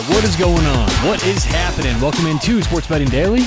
right, what is going on? What is happening? Welcome into Sports Betting Daily.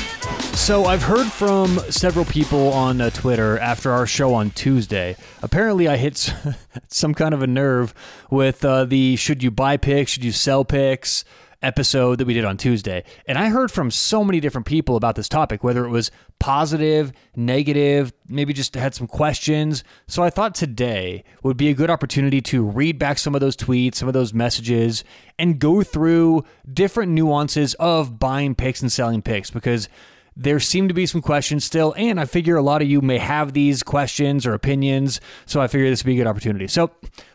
So, I've heard from several people on uh, Twitter after our show on Tuesday. Apparently, I hit some kind of a nerve with uh, the should you buy picks, should you sell picks episode that we did on Tuesday. And I heard from so many different people about this topic, whether it was positive, negative, maybe just had some questions. So I thought today would be a good opportunity to read back some of those tweets, some of those messages, and go through different nuances of buying picks and selling picks because there seem to be some questions still, and I figure a lot of you may have these questions or opinions, so I figure this would be a good opportunity. So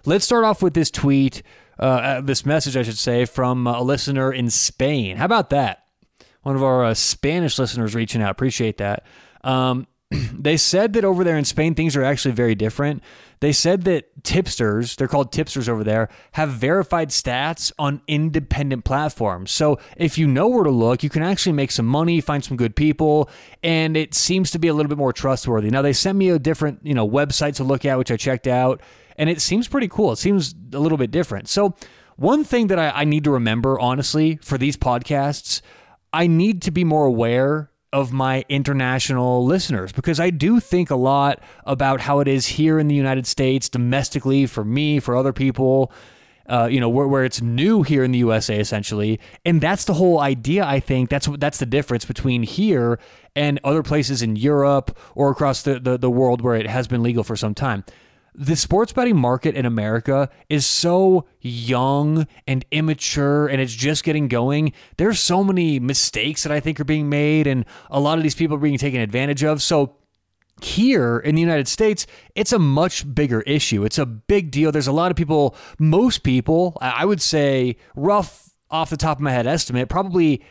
let's start off with this tweet, uh, uh, this message, I should say, from a listener in Spain. How about that? One of our uh, Spanish listeners reaching out. Appreciate that. Um, they said that over there in Spain, things are actually very different. They said that tipsters, they're called tipsters over there, have verified stats on independent platforms. So if you know where to look, you can actually make some money, find some good people, and it seems to be a little bit more trustworthy. Now they sent me a different, you know, website to look at, which I checked out, and it seems pretty cool. It seems a little bit different. So one thing that I, I need to remember, honestly, for these podcasts, I need to be more aware of my international listeners because I do think a lot about how it is here in the United States, domestically, for me, for other people. Uh, you know where, where it's new here in the USA essentially, and that's the whole idea. I think that's that's the difference between here and other places in Europe or across the, the, the world where it has been legal for some time the sports betting market in America is so young and immature and it's just getting going. There's so many mistakes that I think are being made and a lot of these people are being taken advantage of. So here in the United States, it's a much bigger issue. It's a big deal. There's a lot of people, most people, I would say rough off the top of my head estimate, probably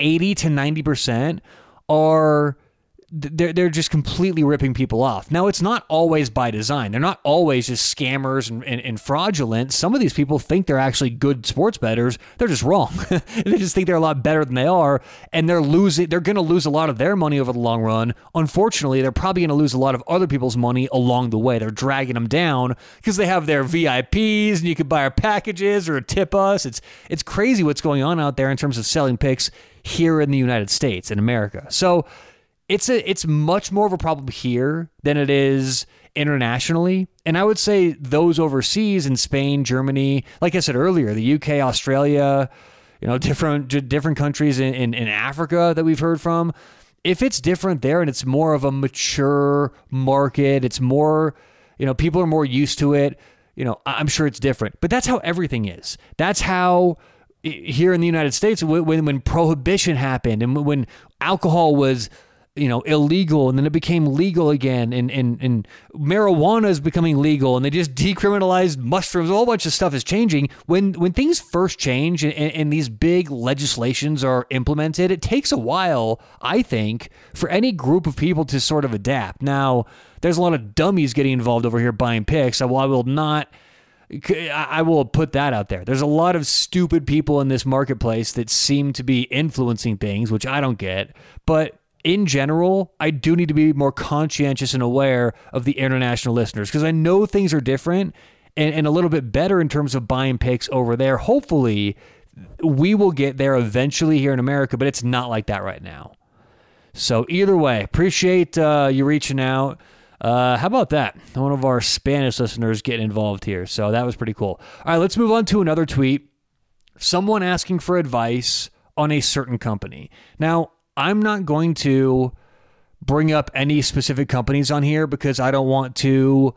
80 to 90% are they're they're just completely ripping people off. Now it's not always by design. They're not always just scammers and, and, and fraudulent. Some of these people think they're actually good sports bettors. They're just wrong. they just think they're a lot better than they are, and they're losing. They're going to lose a lot of their money over the long run. Unfortunately, they're probably going to lose a lot of other people's money along the way. They're dragging them down because they have their VIPs, and you can buy our packages or tip us. It's it's crazy what's going on out there in terms of selling picks here in the United States in America. So it's a it's much more of a problem here than it is internationally. And I would say those overseas in Spain, Germany, like I said earlier, the UK, Australia, you know, different different countries in, in, in Africa that we've heard from. If it's different there and it's more of a mature market, it's more, you know, people are more used to it, you know, I'm sure it's different. But that's how everything is. That's how here in the United States when when prohibition happened and when alcohol was you know illegal and then it became legal again and and, and marijuana is becoming legal and they just decriminalized mushrooms a whole bunch of stuff is changing when when things first change and, and these big legislations are implemented it takes a while i think for any group of people to sort of adapt now there's a lot of dummies getting involved over here buying picks i will not I will put that out there. There's a lot of stupid people in this marketplace that seem to be influencing things, which I don't get. But in general, I do need to be more conscientious and aware of the international listeners because I know things are different and, and a little bit better in terms of buying picks over there. Hopefully, we will get there eventually here in America, but it's not like that right now. So, either way, appreciate uh, you reaching out. Uh, how about that? One of our Spanish listeners getting involved here. So, that was pretty cool. All right, let's move on to another tweet. Someone asking for advice on a certain company. Now, I'm not going to bring up any specific companies on here because I don't want to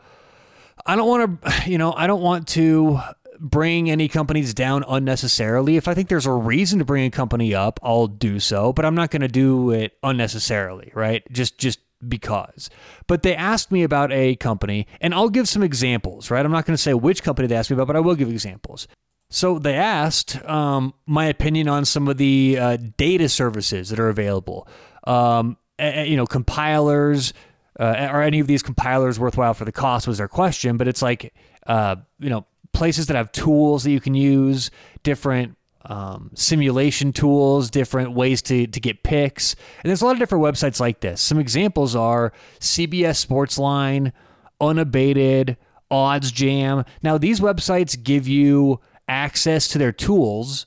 I don't want to you know, I don't want to bring any companies down unnecessarily. If I think there's a reason to bring a company up, I'll do so, but I'm not going to do it unnecessarily, right? Just just because. But they asked me about a company, and I'll give some examples, right? I'm not going to say which company they asked me about, but I will give examples. So they asked um, my opinion on some of the uh, data services that are available. Um, you know, compilers. Uh, are any of these compilers worthwhile for the cost? Was their question, but it's like uh, you know places that have tools that you can use, different um, simulation tools, different ways to to get picks, and there's a lot of different websites like this. Some examples are CBS Sportsline, Unabated, OddsJam. Now these websites give you access to their tools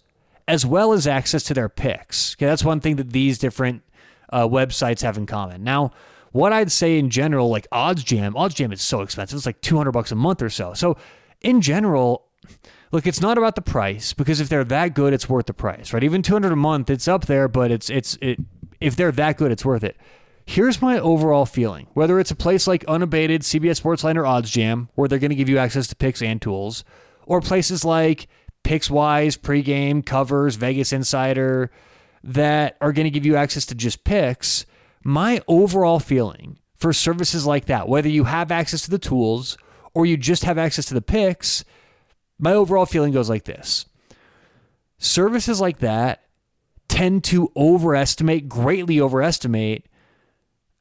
as well as access to their picks. Okay, that's one thing that these different uh, websites have in common. Now, what I'd say in general, like OddsJam, OddsJam is so expensive. It's like 200 bucks a month or so. So in general, look, it's not about the price because if they're that good, it's worth the price, right? Even 200 a month, it's up there, but it's it's it if they're that good, it's worth it. Here's my overall feeling. Whether it's a place like unabated CBS Sportsline or OddsJam, where they're going to give you access to picks and tools, or places like PicksWise, pregame, covers, Vegas Insider, that are going to give you access to just picks, my overall feeling for services like that, whether you have access to the tools or you just have access to the picks, my overall feeling goes like this. Services like that tend to overestimate, greatly overestimate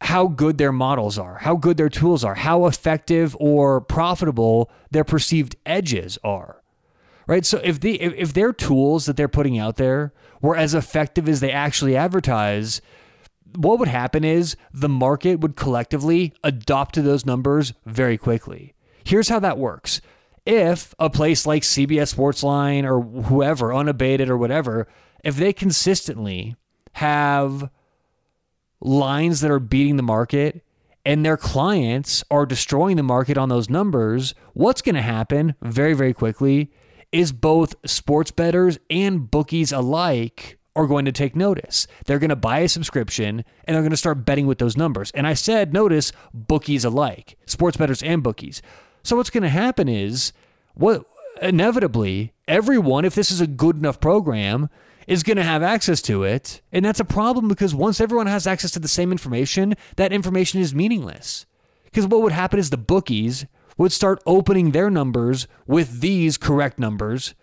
how good their models are, how good their tools are, how effective or profitable their perceived edges are. Right? So if the if, their tools that they're putting out there were as effective as they actually advertise, what would happen is the market would collectively adopt to those numbers very quickly. Here's how that works. If a place like CBS Sportsline or whoever, unabated or whatever, if they consistently have lines that are beating the market and their clients are destroying the market on those numbers, what's going to happen very, very quickly is both sports bettors and bookies alike are going to take notice. They're going to buy a subscription and they're going to start betting with those numbers. And I said, notice bookies alike, sports bettors and bookies. So what's going to happen is what inevitably everyone, if this is a good enough program, is going to have access to it. And that's a problem because once everyone has access to the same information, that information is meaningless. Because what would happen is the bookies would start opening their numbers with these correct numbers,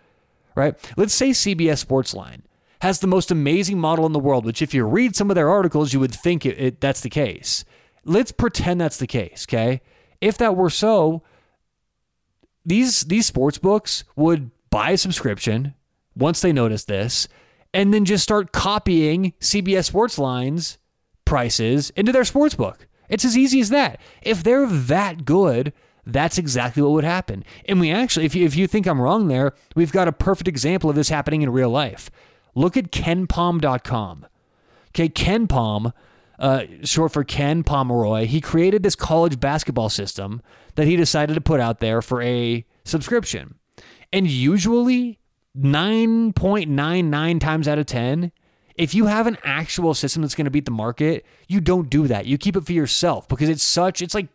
right? Let's say CBS Sportsline has the most amazing model in the world, which if you read some of their articles, you would think it, it, that's the case. Let's pretend that's the case, okay? If that were so, these these sports books would buy a subscription once they notice this, and then just start copying CBS Sportsline's prices into their sports book. It's as easy as that. If they're that good, that's exactly what would happen. And we actually, if you, if you think I'm wrong there, we've got a perfect example of this happening in real life. Look at KenPom.com. Okay, KenPom, uh, short for Ken Pomeroy, he created this college basketball system that he decided to put out there for a subscription. And usually, 9.99 times out of 10, if you have an actual system that's going to beat the market, you don't do that. You keep it for yourself because it's such, it's like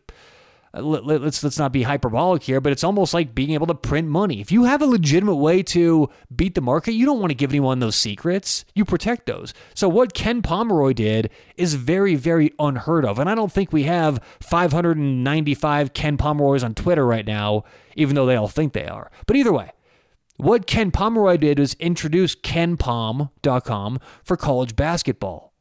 uh, let's let's not be hyperbolic here, but it's almost like being able to print money. If you have a legitimate way to beat the market, you don't want to give anyone those secrets. You protect those. So what Ken Pomeroy did is very very unheard of, and I don't think we have 595 Ken Pomeroys on Twitter right now, even though they all think they are. But either way. What Ken Pomeroy did was introduce KenPom.com for college basketball.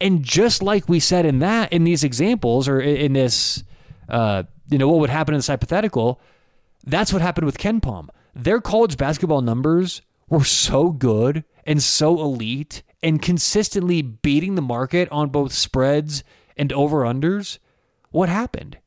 And just like we said in that, in these examples, or in this uh, you know, what would happen in this hypothetical, that's what happened with KenPom. Their college basketball numbers were so good and so elite and consistently beating the market on both spreads and over unders. What happened?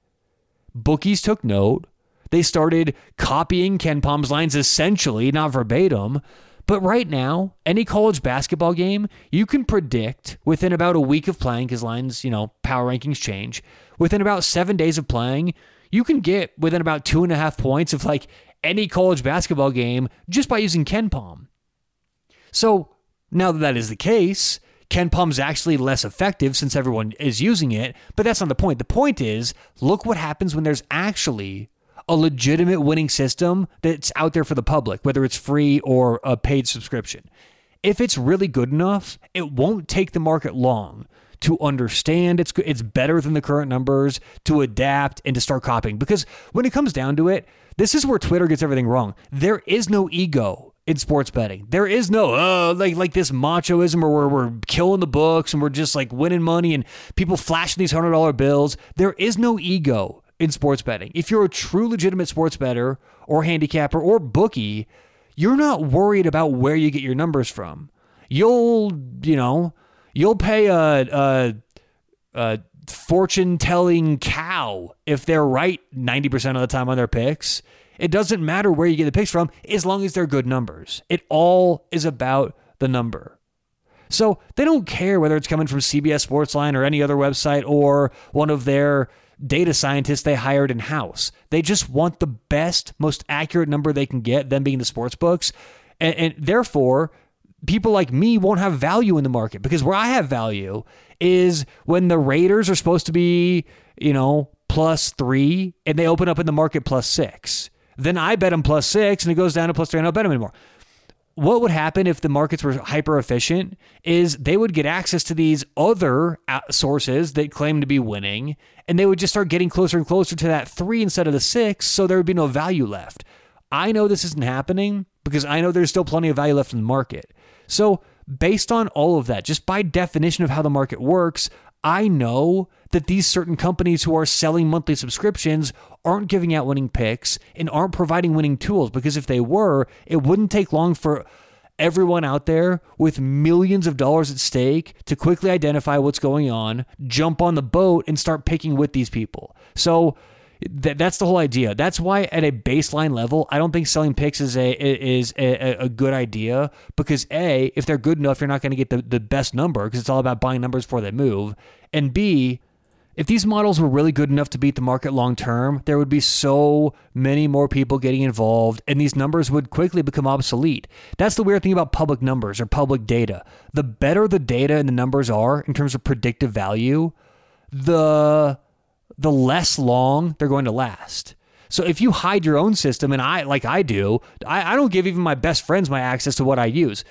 Bookies took note. They started copying KenPom's lines essentially, not verbatim, but right now, any college basketball game, you can predict within about a week of playing, because lines, you know, power rankings change. Within about seven days of playing, you can get within about two and a half points of like any college basketball game just by using KenPom. So now that that is the case, KenPom's actually less effective since everyone is using it, but that's not the point. The point is, look what happens when there's actually a legitimate winning system that's out there for the public, whether it's free or a paid subscription. If it's really good enough, it won't take the market long to understand it's it's better than the current numbers, to adapt and to start copying. Because when it comes down to it, this is where Twitter gets everything wrong. There is no ego in sports betting. There is no uh, like like this machoism where we're killing the books and we're just like winning money and people flashing these hundred dollar bills. There is no ego in sports betting. If you're a true legitimate sports bettor or handicapper or bookie, you're not worried about where you get your numbers from. You'll, you know, you'll pay a, a, a fortune telling cow if they're right 90% of the time on their picks. It doesn't matter where you get the picks from as long as they're good numbers. It all is about the number. So they don't care whether it's coming from CBS Sportsline or any other website or one of their data scientists they hired in house. They just want the best, most accurate number they can get, them being the sports books. And, and, therefore, people like me won't have value in the market because where I have value is when the Raiders are supposed to be, you know, plus three and they open up in the market plus six. Then I bet them plus six and it goes down to plus three and I don't bet them anymore what would happen if the markets were hyper efficient is they would get access to these other sources that claim to be winning and they would just start getting closer and closer to that three instead of the six so there would be no value left. I know this isn't happening because i know there's still plenty of value left in the market. So based on all of that just by definition of how the market works I know that these certain companies who are selling monthly subscriptions aren't giving out winning picks and aren't providing winning tools because if they were, it wouldn't take long for everyone out there with millions of dollars at stake to quickly identify what's going on, jump on the boat, and start picking with these people. So, that, that's the whole idea. That's why at a baseline level, I don't think selling picks is a is a, a good idea because a if they're good enough, you're not going to get the, the best number because it's all about buying numbers before they move. And b if these models were really good enough to beat the market long term, there would be so many more people getting involved, and these numbers would quickly become obsolete. That's the weird thing about public numbers or public data. The better the data and the numbers are in terms of predictive value, the the less long they're going to last. So if you hide your own system, and I like I do, I, I don't give even my best friends my access to what I use.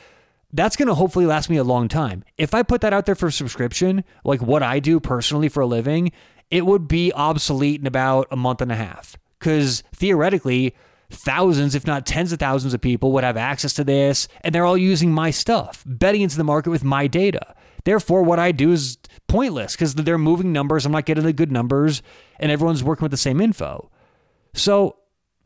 That's going to hopefully last me a long time. If I put that out there for subscription, like what I do personally for a living, it would be obsolete in about a month and a half. Because theoretically, thousands, if not tens of thousands of people would have access to this, and they're all using my stuff, betting into the market with my data. Therefore, what I do is pointless because they're moving numbers. I'm not getting the good numbers, and everyone's working with the same info. So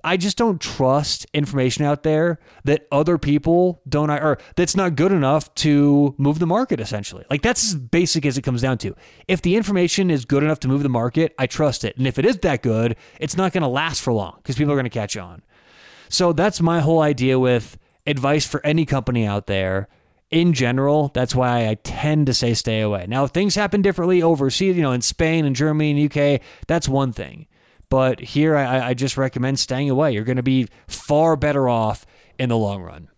I just don't trust information out there that other people don't, or that's not good enough to move the market, essentially. Like that's as basic as it comes down to. If the information is good enough to move the market, I trust it. And if it is that good, it's not going to last for long because people are going to catch on. So that's my whole idea with advice for any company out there in general, that's why I tend to say stay away. Now, if things happen differently overseas, you know, in Spain and Germany and UK, that's one thing. But here, I, I just recommend staying away. You're going to be far better off in the long run.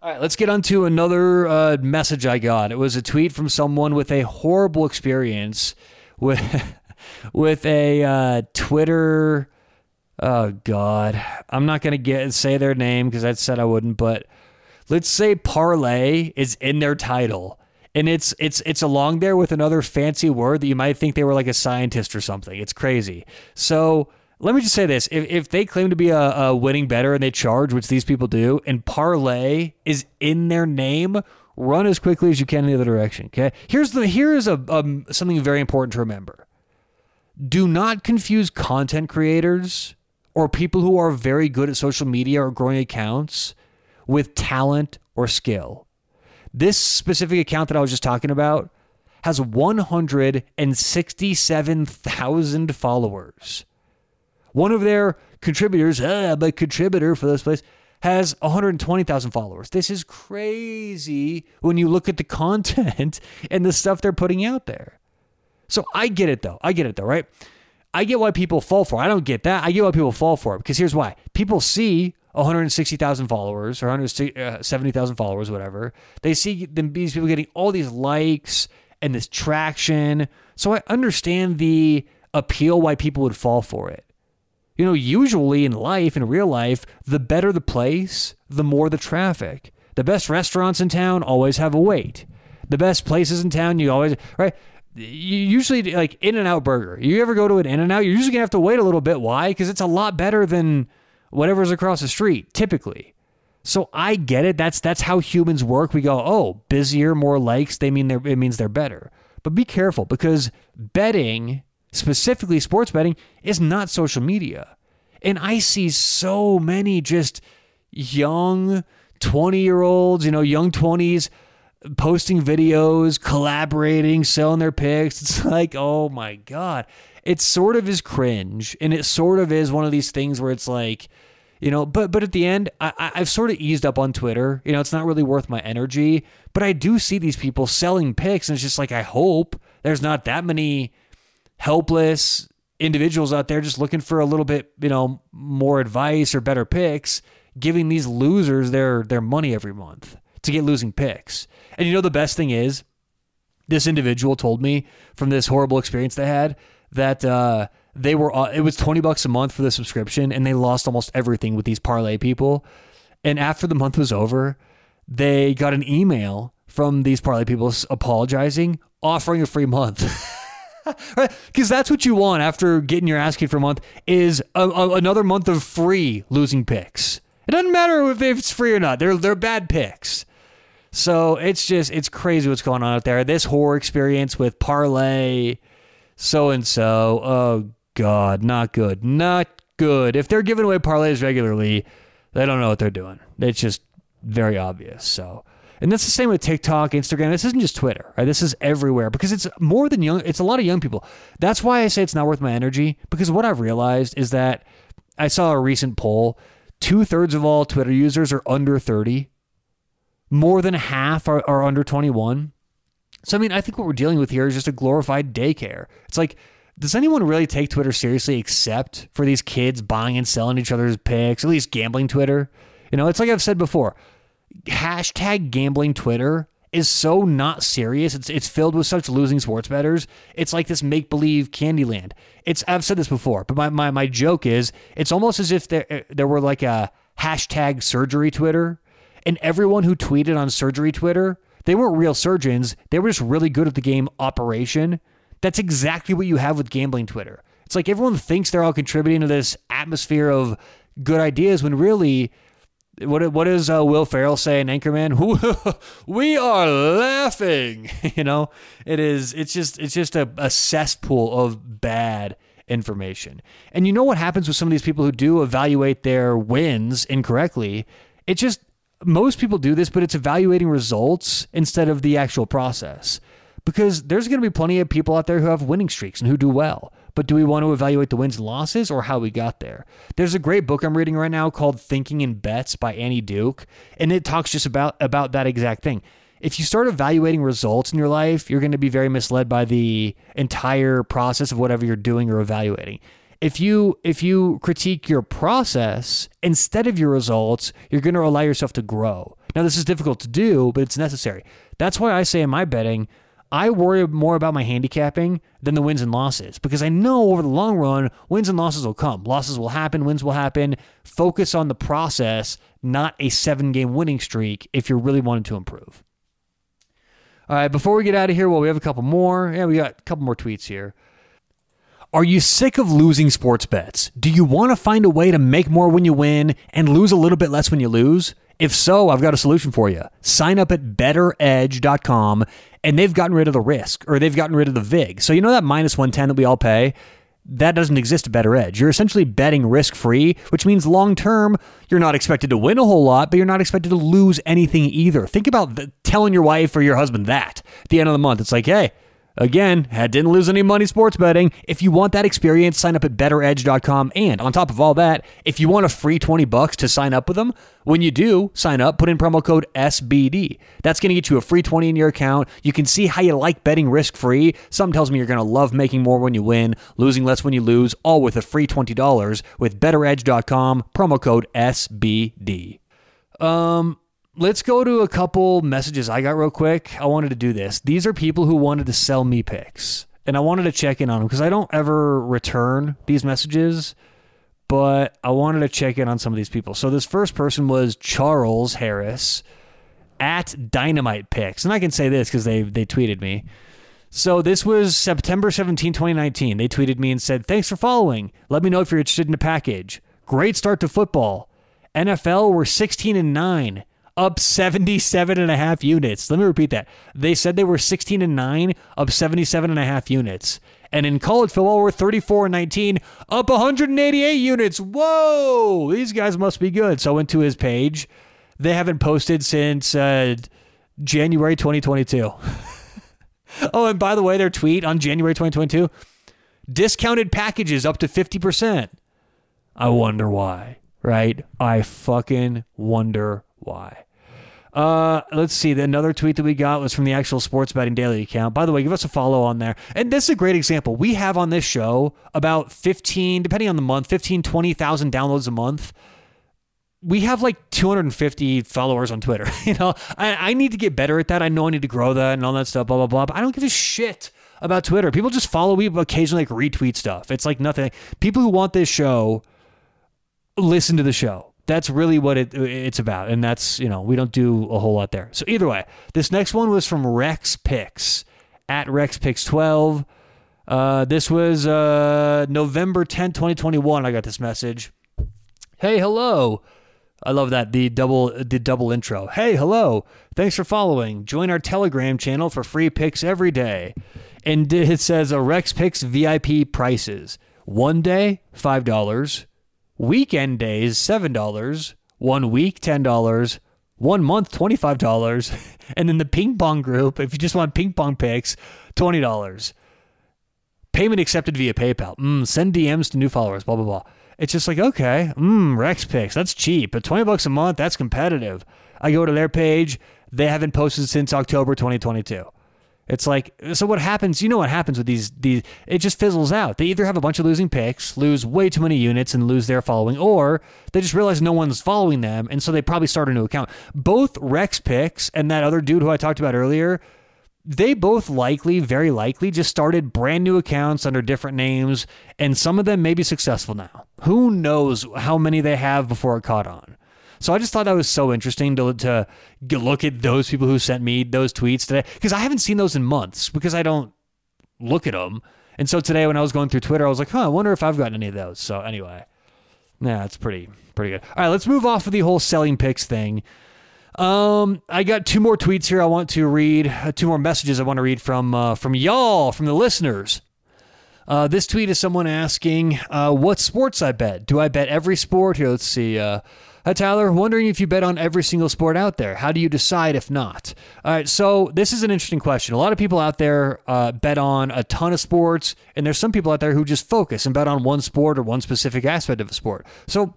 All right, let's get on to another uh, message I got. It was a tweet from someone with a horrible experience with with a uh, Twitter. Oh God, I'm not gonna get say their name because I said I wouldn't, but let's say parlay is in their title and it's it's it's along there with another fancy word that you might think they were like a scientist or something. It's crazy. So let me just say this: if, if they claim to be a, a winning bettor and they charge, which these people do, and parlay is in their name, run as quickly as you can in the other direction. Okay. Here's the here is a um, something very important to remember. Do not confuse content creators or people who are very good at social media or growing accounts with talent or skill. This specific account that I was just talking about has 167,000 followers. One of their contributors, uh, a contributor for this place, has 120,000 followers. This is crazy when you look at the content and the stuff they're putting out there. So I get it though. I get it though, right? I get why people fall for it. I don't get that. I get why people fall for it because here's why. People see 160,000 followers or 170,000 uh, followers, whatever. They see these people getting all these likes and this traction. So I understand the appeal why people would fall for it. You know, usually in life, in real life, the better the place, the more the traffic. The best restaurants in town always have a wait. The best places in town, you always, right? You usually like In and Out Burger. You ever go to an In and Out, you're usually gonna have to wait a little bit. Why? Because it's a lot better than whatever's across the street, typically. So I get it. That's that's how humans work. We go, oh, busier, more likes. They mean they're it means they're better. But be careful because betting, specifically sports betting, is not social media. And I see so many just young 20 year olds, you know, young 20s posting videos, collaborating, selling their picks. It's like, oh my God it sort of is cringe and it sort of is one of these things where it's like You know, but but at the end, I, I've sort of eased up on Twitter. You know, it's not really worth my energy. But I do see these people selling picks, and it's just like I hope there's not that many helpless individuals out there just looking for a little bit, you know, more advice or better picks, giving these losers their their money every month to get losing picks. And you know the best thing is, this individual told me from this horrible experience they had that uh, they were uh, it was 20 bucks a month for the subscription and they lost almost everything with these parlay people. And after the month was over they got an email from these parlay people apologizing offering a free month. Because that's what you want after getting your ass kicked for a month is a, a, another month of free losing picks. It doesn't matter if it's free or not. They're they're bad picks. So it's just it's crazy what's going on out there. This horror experience with parlay so and so. Oh God, not good. Not good. If they're giving away parlays regularly, they don't know what they're doing. It's just very obvious. So, and that's the same with TikTok, Instagram. This isn't just Twitter, right? This is everywhere because it's more than young. It's a lot of young people. That's why I say it's not worth my energy because what I've realized is that I saw a recent poll. Two thirds of all Twitter users are under 30. More than half are, are under 21. So, I mean, I think what we're dealing with here is just a glorified daycare. It's like does anyone really take Twitter seriously except for these kids buying and selling each other's picks, at least gambling Twitter? You know, it's like I've said before hashtag gambling Twitter is so not serious. It's it's filled with such losing sports bettors. It's like this make believe Candyland. It's I've said this before, but my, my my joke is it's almost as if there there were like a hashtag surgery Twitter, and everyone who tweeted on surgery Twitter, they weren't real surgeons. They were just really good at the game operation. That's exactly what you have with gambling Twitter. It's like everyone thinks they're all contributing to this atmosphere of good ideas when really what what does uh, Will Ferrell say in Anchorman? we are laughing. you know, it is. It's just it's just a, a cesspool of bad information. And you know what happens with some of these people who do evaluate their wins incorrectly? It just most people do this, but it's evaluating results instead of the actual process because there's going to be plenty of people out there who have winning streaks and who do well. But do we want to evaluate the wins and losses or how we got there? There's a great book I'm reading right now called Thinking in Bets by Annie Duke, and it talks just about about that exact thing. If you start evaluating results in your life, you're going to be very misled by the entire process of whatever you're doing or evaluating. If you if you critique your process instead of your results, you're going to allow yourself to grow. Now this is difficult to do, but it's necessary. That's why I say in my betting, I worry more about my handicapping than the wins and losses because I know over the long run, wins and losses will come. Losses will happen, wins will happen. Focus on the process, not a seven game winning streak if you're really wanting to improve. All right, before we get out of here, well, we have a couple more. Yeah, we got a couple more tweets here. Are you sick of losing sports bets? Do you want to find a way to make more when you win and lose a little bit less when you lose? If so, I've got a solution for you. Sign up at bettoredge.com and they've gotten rid of the risk or they've gotten rid of the VIG. So, you know that minus 110 that we all pay? That doesn't exist at BettorEdge. You're essentially betting risk free, which means long term, you're not expected to win a whole lot, but you're not expected to lose anything either. Think about the, telling your wife or your husband that at the end of the month. It's like, hey, Again, didn't lose any money sports betting. If you want that experience, sign up at bettoredge.com. And on top of all that, if you want a free 20 bucks to sign up with them, when you do sign up, put in promo code SBD. That's going to get you a free 20 in your account. You can see how you like betting risk free. Some tells me you're going to love making more when you win, losing less when you lose, all with a free $20 with bettoredge.com, promo code SBD. Um, let's go to a couple messages I got real quick. I wanted to do this. These are people who wanted to sell me picks, and I wanted to check in on them because I don't ever return these messages, but I wanted to check in on some of these people. So this first person was Charles Harris at Dynamite Picks, and I can say this because they they tweeted me. So this was September 17, 2019. They tweeted me and said, "Thanks for following. Let me know if you're interested in a package. Great start to football." NFL were 16 and 9 up 77 and a half units. Let me repeat that. They said they were 16 and 9, up 77 and a half units. And in college football, we're 34 and 19, up 188 units. Whoa, these guys must be good. So I went to his page. They haven't posted since uh, January 2022. oh, and by the way, their tweet on January 2022 discounted packages up to 50%. I wonder why. right? I fucking wonder why. Uh, let's see. Another tweet that we got was from the actual Sports Betting Daily account. By the way, give us a follow on there. And this is a great example. We have on this show about 15, depending on the month, 15, 20,000 downloads a month. We have like 250 followers on Twitter. You know, I, I need to get better at that. I know I need to grow that and all that stuff, blah, blah, blah. But I don't give a shit about Twitter. People just follow me, occasionally like retweet stuff. It's like nothing. People who want this show listen to the show that's really what it it's about. And that's you know we don't do a whole lot there. So either way this next one was from rex picks at rex picks 12 uh, this was uh, november 10 2021 i got this message. Hey hello. I love that. The double the double intro. Hey hello. Thanks for following. Join our telegram channel for free picks every day. And it says a rex picks vip prices. One day five dollars Weekend days, $7. One week, $10. One month, $25. And then the ping pong group, if you just want ping pong picks, $20. Payment accepted via PayPal. Mm, send DMs to new followers, blah, blah, blah. It's just like, okay, mm, Rex picks, that's cheap. But 20 bucks a month, that's competitive. I go to their page. They haven't posted since October 2022. It's like so what happens, you know what happens with these these it just fizzles out. They either have a bunch of losing picks, lose way too many units and lose their following, or they just realize no one's following them and so they probably start a new account. Both Rex picks and that other dude who I talked about earlier, they both likely, very likely, just started brand new accounts under different names, and some of them may be successful now. Who knows how many they have before it caught on? So I just thought that was so interesting to, to look at those people who sent me those tweets today because I haven't seen those in months because I don't look at them. And so today when I was going through Twitter, I was like, huh, I wonder if I've gotten any of those. So anyway, yeah, it's pretty pretty good. All right, let's move off of the whole selling picks thing. Um, I got two more tweets here I want to read, uh, two more messages I want to read from uh, from y'all, from the listeners. Uh, this tweet is someone asking, uh, "What sports I bet? Do I bet every sport?" Here, let's see. Uh, Hi, Tyler. Wondering if you bet on every single sport out there. How do you decide if not? All right, so this is an interesting question. A lot of people out there uh, bet on a ton of sports, and there's some people out there who just focus and bet on one sport or one specific aspect of a sport. So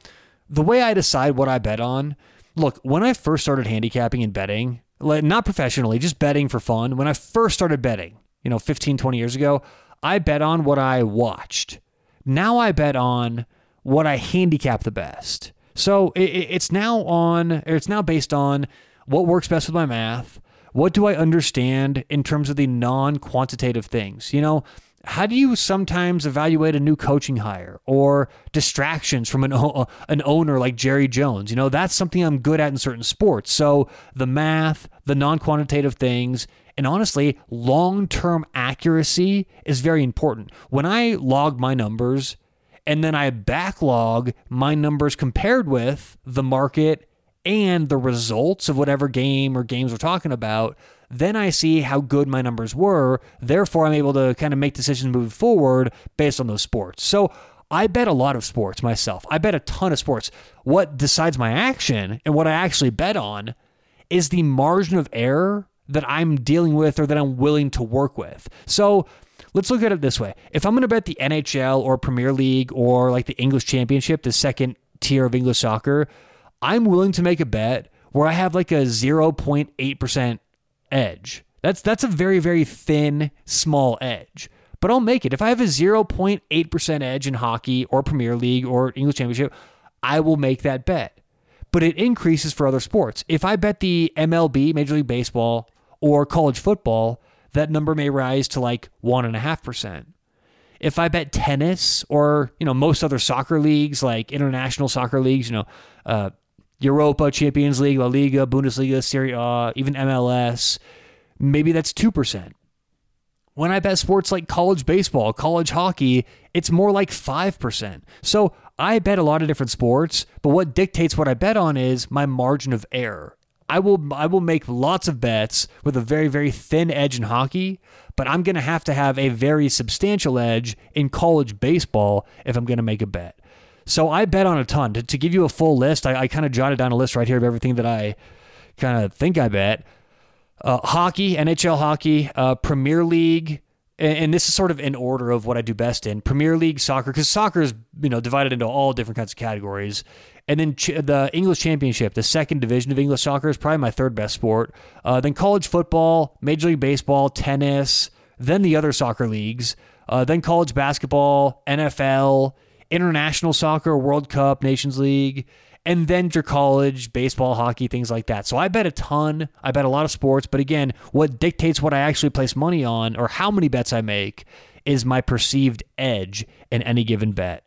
the way I decide what I bet on, look, when I first started handicapping and betting, not professionally, just betting for fun, when I first started betting, you know, 15, 20 years ago, I bet on what I watched. Now I bet on what I handicap the best. So it, it's now on, it's now based on what works best with my math. What do I understand in terms of the non quantitative things? You know, how do you sometimes evaluate a new coaching hire or distractions from an, an owner like Jerry Jones? You know, that's something I'm good at in certain sports. So the math, the non quantitative things, and honestly, long term accuracy is very important. When I log my numbers, and then I backlog my numbers compared with the market and the results of whatever game or games we're talking about, then I see how good my numbers were. Therefore, I'm able to kind of make decisions moving forward based on those sports. So I bet a lot of sports myself. I bet a ton of sports. What decides my action and what I actually bet on is the margin of error that I'm dealing with or that I'm willing to work with. So let's look at it this way. If I'm going to bet the NHL or Premier League or like the English Championship, the second tier of English soccer, I'm willing to make a bet where I have like a 0.8% edge. That's that's a very very thin small edge. But I'll make it. If I have a 0.8% edge in hockey or Premier League or English Championship, I will make that bet. But it increases for other sports. If I bet the MLB, Major League Baseball, or college football, that number may rise to like 1.5%. If I bet tennis or, you know, most other soccer leagues, like international soccer leagues, you know, uh, Europa, Champions League, La Liga, Bundesliga, Serie A, even MLS, maybe that's 2%. When I bet sports like college baseball, college hockey, it's more like 5%. So I bet a lot of different sports, but what dictates what I bet on is my margin of error. I will I will make lots of bets with a very very thin edge in hockey, but I'm going to have to have a very substantial edge in college baseball if I'm going to make a bet. So I bet on a ton. To, to give you a full list, I, I kind of jotted down a list right here of everything that I kind of think I bet. Uh, hockey, NHL hockey, uh, Premier League, and, and, this is sort of in order of what I do best in Premier League soccer, because soccer is you know divided into all different kinds of categories And then ch- the English Championship, the second division of English soccer, is probably my third best sport. Uh, then college football, Major League Baseball, tennis, then the other soccer leagues, uh, then college basketball, NFL, international soccer, World Cup, Nations League, and then your college, baseball, hockey, things like that. So I bet a ton. I bet a lot of sports. But again, what dictates what I actually place money on or how many bets I make is my perceived edge in any given bet.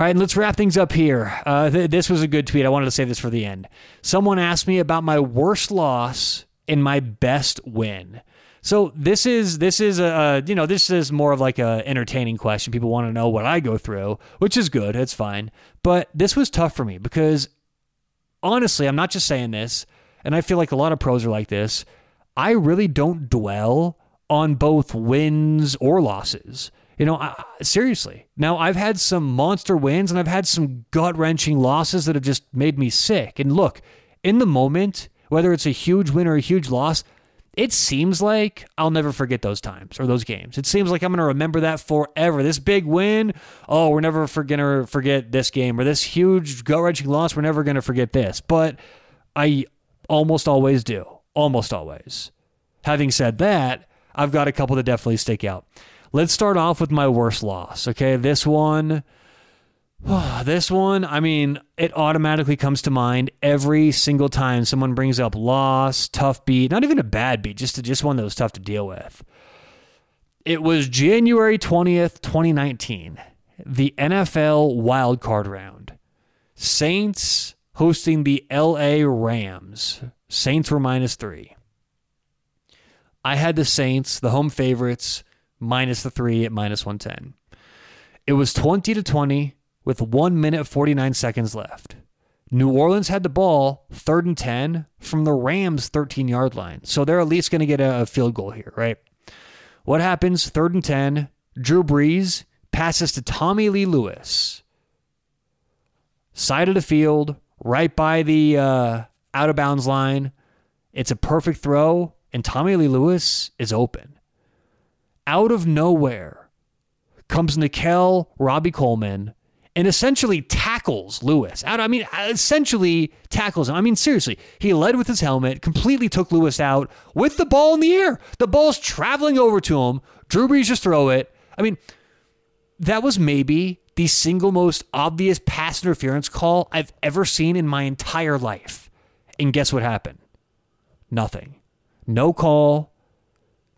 All right, let's wrap things up here. Uh, th- this was a good tweet. I wanted to save this for the end. Someone asked me about my worst loss and my best win. So this is this is a, you know this is more of like a entertaining question. People want to know what I go through, which is good. It's fine. But this was tough for me because honestly, I'm not just saying this, and I feel like a lot of pros are like this. I really don't dwell on both wins or losses. You know, I, seriously. Now, I've had some monster wins and I've had some gut wrenching losses that have just made me sick. And look, in the moment, whether it's a huge win or a huge loss, it seems like I'll never forget those times or those games. It seems like I'm going to remember that forever. This big win, oh, we're never going to forget this game, or this huge gut wrenching loss, we're never going to forget this. But I almost always do. Almost always. Having said that, I've got a couple that definitely stick out. Let's start off with my worst loss. Okay, this one. this one, I mean, it automatically comes to mind every single time someone brings up loss, tough beat, not even a bad beat, just just one that was tough to deal with. It was January 20th, 2019, the NFL wild card round. Saints hosting the LA Rams. Saints were minus 3. I had the Saints, the home favorites, minus the 3 at minus 110. It was 20 to 20 with 1 minute 49 seconds left. New Orleans had the ball, third and 10, from the Rams' 13 yard line. So they're at least going to get a, field goal here, right? What happens? Third and 10. Drew Brees passes to Tommylee Lewis. Side of the field, right by the uh, out of bounds line. It's a perfect throw, and Tommylee Lewis is open. Out of nowhere comes Nickell Robey-Coleman and essentially tackles Lewis. Out, I mean, essentially tackles him. I mean, seriously, he led with his helmet, completely took Lewis out with the ball in the air. The ball's traveling over to him. Drew Brees just throw it. I mean, that was maybe the single most obvious pass interference call I've ever seen in my entire life. And guess what happened? Nothing. No call.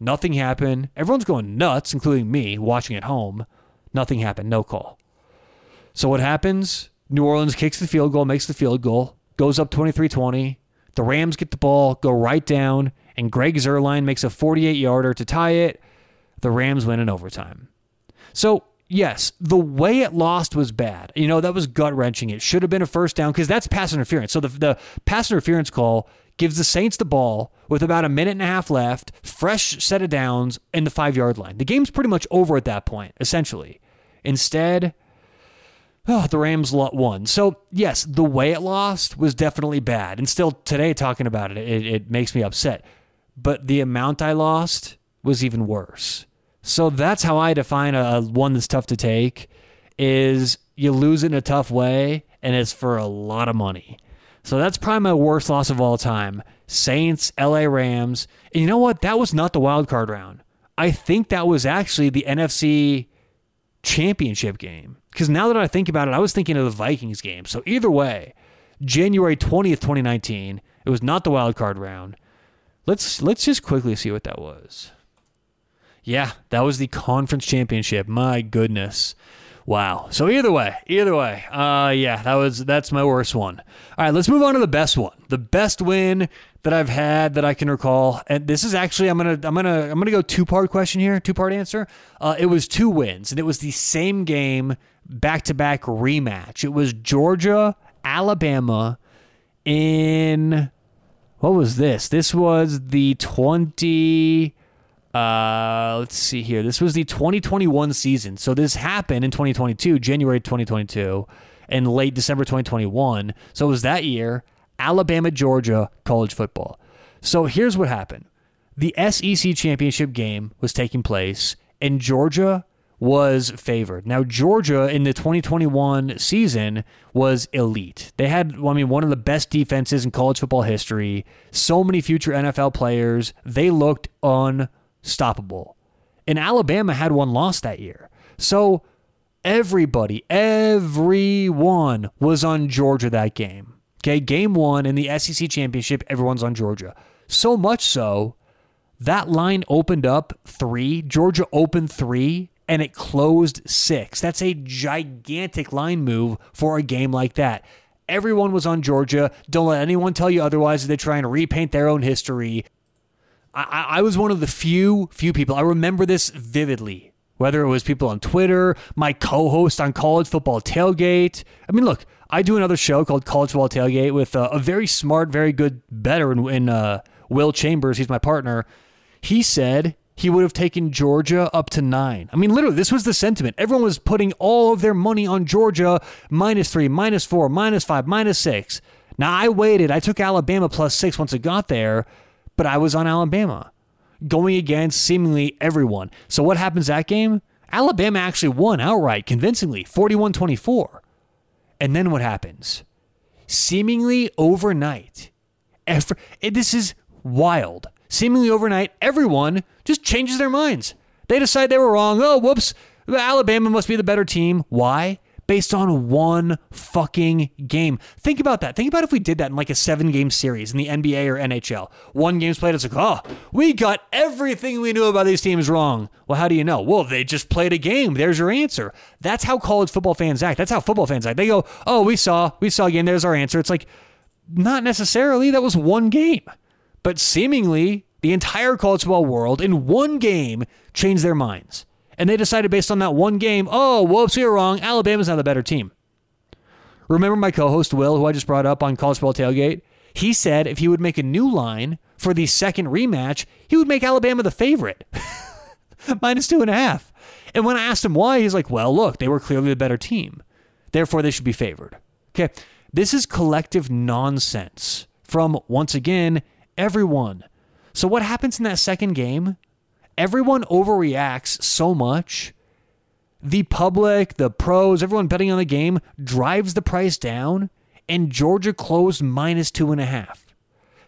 Nothing happened. Everyone's going nuts, including me watching at home. Nothing happened. No call. So what happens? New Orleans kicks the field goal, makes the field goal, goes up 23 20. The Rams get the ball, go right down, and Greg Zuerlein makes a 48 yarder to tie it. The Rams win in overtime. So, yes, the way it lost was bad. You know, that was gut wrenching. It should have been a first down because that's pass interference. So, the, the pass interference call gives the Saints the ball with about a minute and a half left, fresh set of downs, in the five yard line. The game's pretty much over at that point, essentially. Instead, oh, the Rams won. So, yes, the way it lost was definitely bad. And still today, talking about it, it, it makes me upset. But the amount I lost was even worse. So that's how I define a, a one that's tough to take is you lose in a tough way and it's for a lot of money. So that's probably my worst loss of all time. Saints, LA Rams. And you know what? That was not the wild card round. I think that was actually the NFC championship game. Because now that I think about it, I was thinking of the Vikings game. So either way, January 20th, 2019, it was not the wild card round. Let's let's just quickly see what that was. Yeah, that was the conference championship. My goodness. Wow. So either way, either way, uh, yeah, that was that's my worst one. All right, let's move on to the best one. The best win that I've had that I can recall, and this is actually I'm gonna I'm gonna I'm gonna go two part question here, two part answer. Uh, it was two wins, and it was the same game, back to back rematch. It was Georgia Alabama in what was this? This was the twenty. Uh, let's see here. This was the 2021 season. So this happened in 2022, January 2022, and late December 2021. So it was that year, Alabama, Georgia college football. So here's what happened the SEC championship game was taking place, and Georgia was favored. Now, Georgia in the 2021 season was elite. They had, I mean, one of the best defenses in college football history. So many future NFL players. They looked unstoppable. And Alabama had one loss that year. So everybody, everyone was on Georgia that game. Okay, game one in the SEC championship, everyone's on Georgia. So much so, that line opened up three. Georgia opened three and it closed six. That's a gigantic line move for a game like that. Everyone was on Georgia. Don't let anyone tell you otherwise as they try and repaint their own history. I, I was one of the few, few people. I remember this vividly. Whether it was people on Twitter, my co host on College Football Tailgate. I mean, look, I do another show called College Football Tailgate with uh, a very smart, very good bettor in, in uh, Will Chambers. He's my partner. He said he would have taken Georgia up to nine. I mean, literally, this was the sentiment. Everyone was putting all of their money on Georgia minus three, minus four, minus five, minus six. Now, I waited. I took Alabama plus six once it got there, but I was on Alabama going against seemingly everyone. So, what happens that game? Alabama actually won outright, convincingly, 41 24. And then what happens? Seemingly overnight, every, this is wild seemingly overnight, everyone just changes their minds. They decide they were wrong. Oh, whoops. Alabama must be the better team. Why? Based on one fucking game. Think about that. Think about if we did that in like a seven game series in the NBA or NHL. One game's played, it's like, oh, we got everything we knew about these teams wrong. Well, how do you know? Well, they just played a game. There's your answer. That's how college football fans act. That's how football fans act. They go, oh, we saw, we saw a game. There's our answer. It's like, not necessarily. That was one game. But seemingly, the entire college football world in one game changed their minds. And they decided based on that one game, oh, whoops, we were wrong. Alabama's not the better team. Remember my co host, Will, who I just brought up on College Football Tailgate? He said if he would make a new line for the second rematch, he would make Alabama the favorite, minus two and a half. And when I asked him why, he's like, well, look, they were clearly the better team. Therefore, they should be favored. Okay. This is collective nonsense from, once again, everyone. So, what happens in that second game? Everyone overreacts so much. The public, the pros, everyone betting on the game drives the price down, and Georgia closed minus two and a half.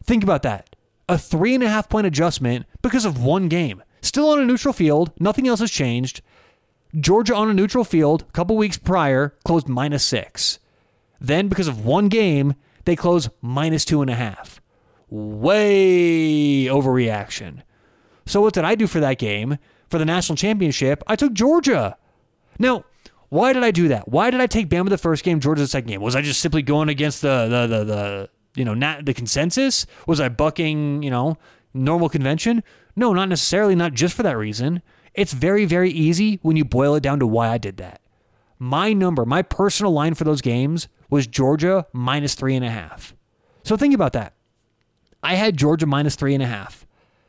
Think about that. A three and a half point adjustment because of one game. Still on a neutral field, nothing else has changed. Georgia on a neutral field a couple weeks prior closed minus six. Then, because of one game, they close minus two and a half way overreaction. So what did I do for that game? For the national championship, I took Georgia. Now, why did I do that? Why did I take Bama the first game, Georgia the second game? Was I just simply going against the the the, the you know not the consensus? Was I bucking you know normal convention? No, not necessarily. Not just for that reason. It's very very easy when you boil it down to why I did that. My number, my personal line for those games was Georgia minus three and a half. So think about that. I had Georgia minus three and a half.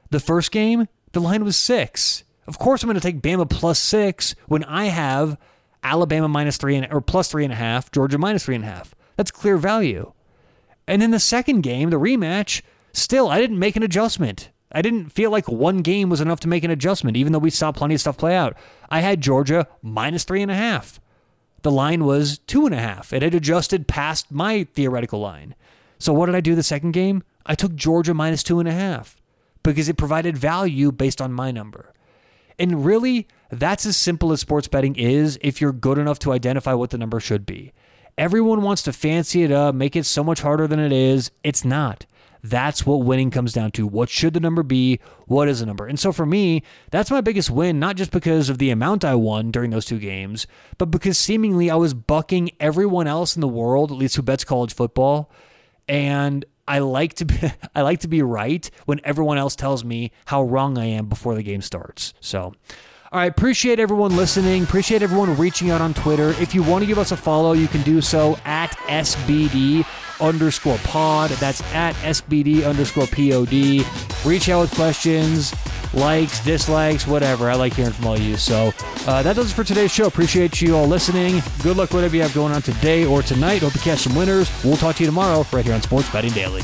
The first game, the line was six. Of course, I'm going to take Bama plus six when I have Alabama minus three and or plus three and a half, Georgia minus three and a half. That's clear value. And in the second game, the rematch, still I didn't make an adjustment. I didn't feel like one game was enough to make an adjustment, even though we saw plenty of stuff play out. I had Georgia minus three and a half. The line was two and a half. It had adjusted past my theoretical line. So what did I do the second game? I took Georgia minus two and a half because it provided value based on my number. And really, that's as simple as sports betting is if you're good enough to identify what the number should be. Everyone wants to fancy it up, make it so much harder than it is. It's not. That's what winning comes down to. What should the number be? What is the number? And so for me, that's my biggest win, not just because of the amount I won during those two games, but because seemingly I was bucking everyone else in the world, at least who bets college football. And I like to be I like to be right when everyone else tells me how wrong I am before the game starts. So all right, appreciate everyone listening. Appreciate everyone reaching out on Twitter. If you want to give us a follow, you can do so at SBD underscore pod. That's at SBD underscore POD. Reach out with questions, likes, dislikes, whatever. I like hearing from all of you. So uh, that does it for today's show. Appreciate you all listening. Good luck, whatever you have going on today or tonight. Hope you catch some winners. We'll talk to you tomorrow right here on Sports Betting Daily.